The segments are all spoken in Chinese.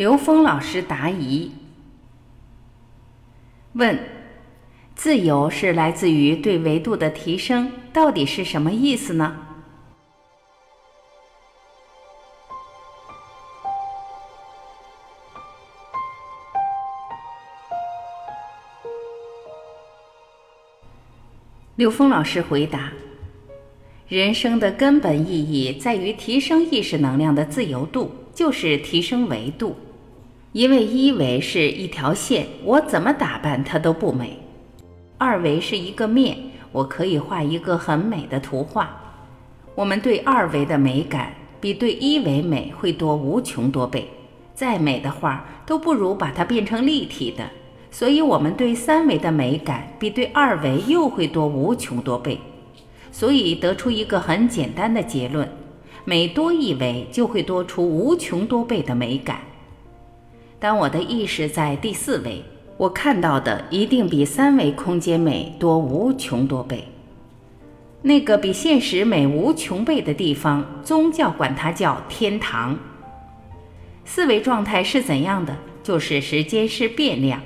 刘峰老师答疑：问，自由是来自于对维度的提升，到底是什么意思呢？刘峰老师回答：人生的根本意义在于提升意识能量的自由度，就是提升维度。因为一维是一条线，我怎么打扮它都不美；二维是一个面，我可以画一个很美的图画。我们对二维的美感比对一维美会多无穷多倍，再美的画都不如把它变成立体的。所以，我们对三维的美感比对二维又会多无穷多倍。所以得出一个很简单的结论：每多一维，就会多出无穷多倍的美感。当我的意识在第四维，我看到的一定比三维空间美多无穷多倍。那个比现实美无穷倍的地方，宗教管它叫天堂。四维状态是怎样的？就是时间是变量。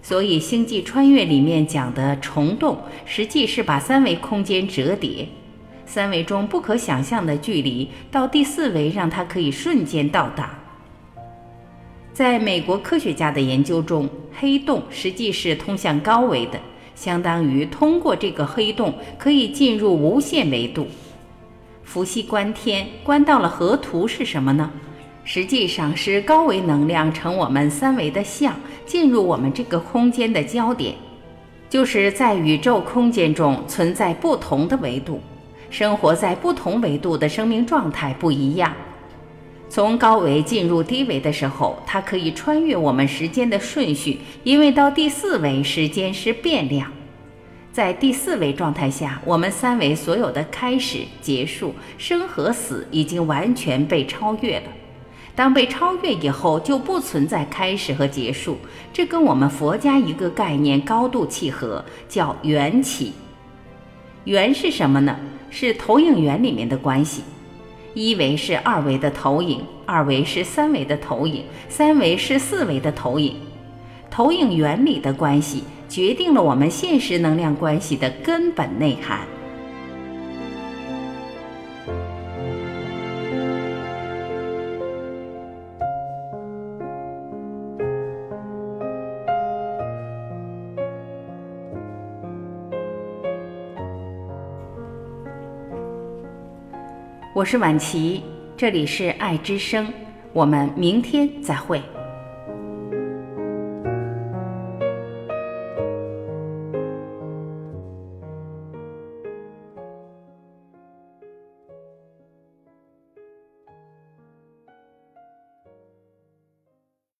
所以星际穿越里面讲的虫洞，实际是把三维空间折叠，三维中不可想象的距离，到第四维让它可以瞬间到达。在美国科学家的研究中，黑洞实际是通向高维的，相当于通过这个黑洞可以进入无限维度。伏羲观天，观到了河图是什么呢？实际上是高维能量成我们三维的像，进入我们这个空间的焦点，就是在宇宙空间中存在不同的维度，生活在不同维度的生命状态不一样。从高维进入低维的时候，它可以穿越我们时间的顺序，因为到第四维时间是变量。在第四维状态下，我们三维所有的开始、结束、生和死已经完全被超越了。当被超越以后，就不存在开始和结束。这跟我们佛家一个概念高度契合，叫缘起。缘是什么呢？是投影源里面的关系。一维是二维的投影，二维是三维的投影，三维是四维的投影。投影原理的关系决定了我们现实能量关系的根本内涵。我是婉琪，这里是爱之声，我们明天再会。